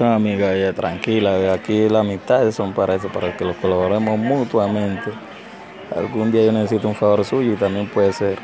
Amiga, ya tranquila, aquí las amistades son para eso, para que los colaboremos mutuamente. Algún día yo necesito un favor suyo y también puede ser.